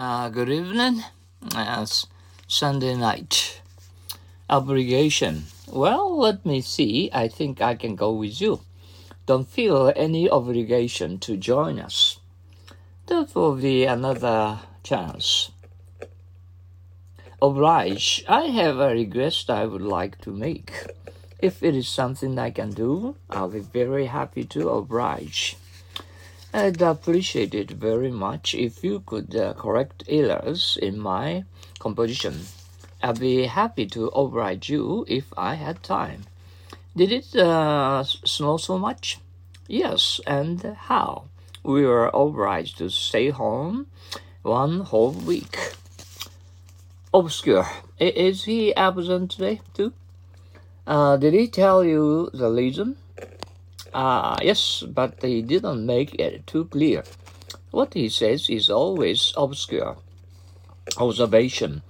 Uh, good evening. It's Sunday night. Obligation. Well, let me see. I think I can go with you. Don't feel any obligation to join us. That will be another chance. Oblige. I have a request I would like to make. If it is something I can do, I'll be very happy to oblige. I'd appreciate it very much if you could uh, correct errors in my composition. I'd be happy to oblige you if I had time. Did it uh, snow so much? Yes, and how? We were obliged to stay home one whole week. Obscure. Is he absent today, too? Uh, did he tell you the reason? Ah, yes, but he didn't make it too clear. What he says is always obscure. Observation.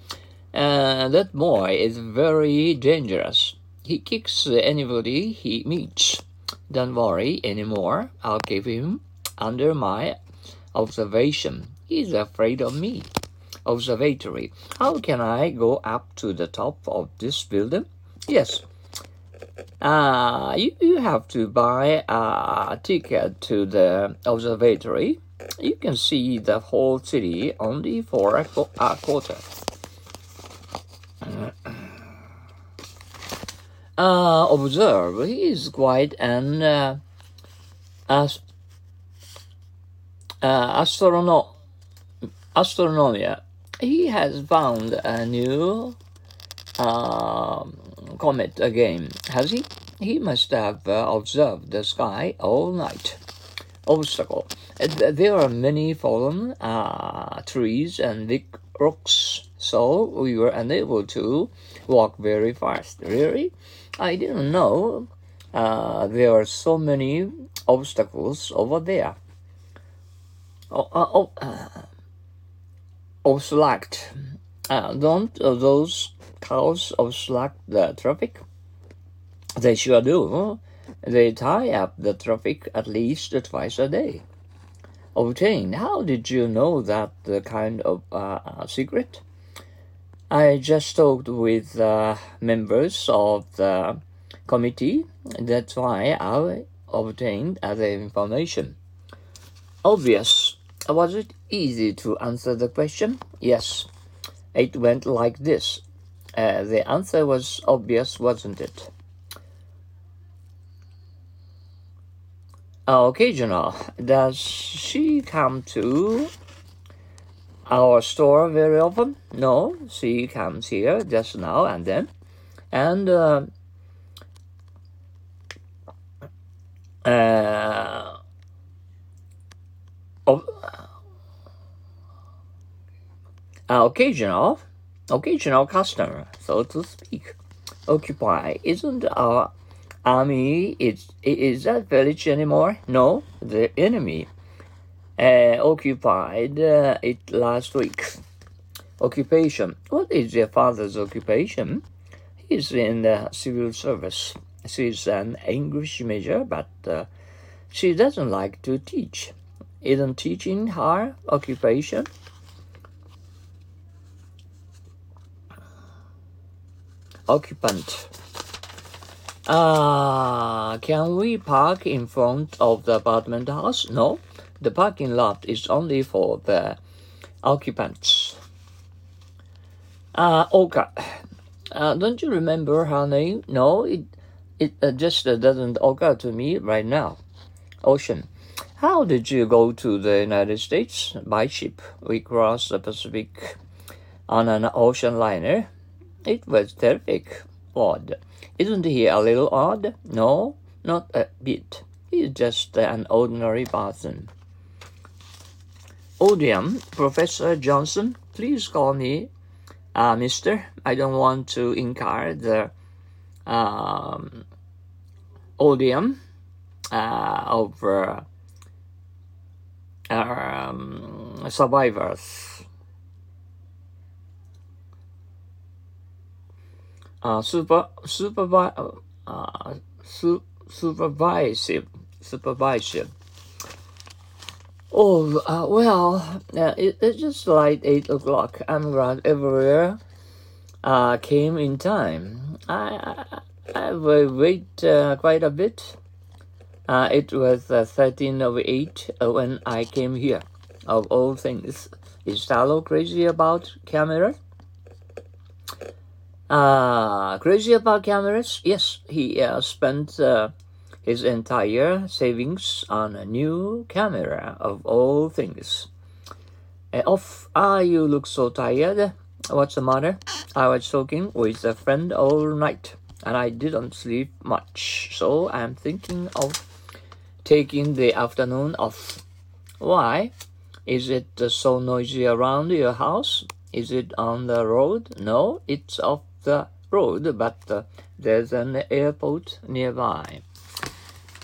Uh, that boy is very dangerous. He kicks anybody he meets. Don't worry anymore. I'll keep him under my observation. He's afraid of me. Observatory. How can I go up to the top of this building? Yes, uh, you, you have to buy a ticket to the observatory. You can see the whole city only for a, a quarter. Uh, observe, he is quite an uh, ast uh, astrono astronomer. He has found a new um, comet again, has he? He must have uh, observed the sky all night. Obstacle. There are many fallen uh, trees and big rocks, so we were unable to walk very fast. Really? I didn't know uh, there are so many obstacles over there. Oh, uh, oh, uh, obstruct. Uh, don't those cows obstruct the traffic? They sure do. They tie up the traffic at least twice a day. Obtain. How did you know that the kind of uh, secret? I just talked with uh, members of the committee. That's why I obtained the information. Obvious. Was it easy to answer the question? Yes. It went like this. Uh, the answer was obvious, wasn't it? Uh, occasional. Does she come to our store very often? No, she comes here just now and then. And uh, uh, uh, occasional occasional customer, so to speak. Occupy isn't our army is is that village anymore? No, the enemy uh, occupied uh, it last week. Occupation. What is your father's occupation? He's in the civil service. She's an English major, but uh, she doesn't like to teach. Isn't teaching her occupation? Occupant. Uh, can we park in front of the apartment house? No, the parking lot is only for the occupants. Uh, Oka. Uh, don't you remember her name? No, it, it uh, just uh, doesn't occur to me right now. Ocean. How did you go to the United States? By ship. We crossed the Pacific on an ocean liner. It was terrific. Odd. Isn't he a little odd? No, not a bit. He's just an ordinary person. Odium, Professor Johnson, please call me uh, Mister. I don't want to incur the um, odium uh, of uh, um, survivors. Uh, super supervise uh, su supervisive supervision Oh, uh, well, uh, it, it's just like 8 o'clock. I'm glad everywhere uh, came in time. I, I, I will wait uh, quite a bit. Uh, it was uh, 13 of 8 uh, when I came here, of all things. Is Talo crazy about cameras? Uh, crazy about cameras? Yes, he uh, spent uh, his entire savings on a new camera of all things. Uh, off, ah, you look so tired. What's the matter? I was talking with a friend all night and I didn't sleep much, so I'm thinking of taking the afternoon off. Why? Is it so noisy around your house? Is it on the road? No, it's off the road, but uh, there's an airport nearby.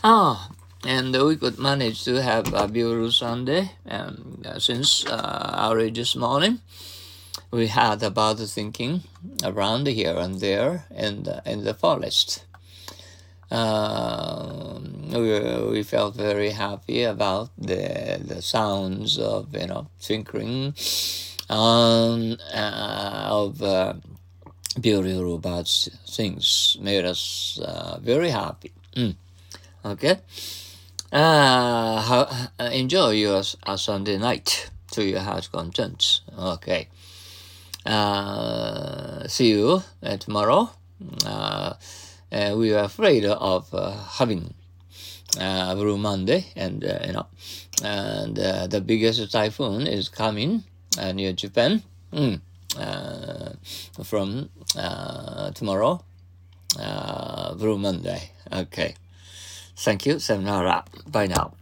Ah, and we could manage to have a beautiful Sunday um, since uh, early this morning. We had about thinking around here and there in the, in the forest. Uh, we, we felt very happy about the the sounds of you know twinkling um, uh, of uh, beautiful birds things made us uh, very happy. Mm. Okay. Uh, how, uh, enjoy your uh, Sunday night to your heart's content. Okay. Uh, see you uh, tomorrow. We are afraid of having uh, Blue Monday, and you know, and the biggest typhoon is coming near Japan mm. Uh, from uh, tomorrow, uh, Blue Monday. Okay. Thank you. Sayonara. Bye now.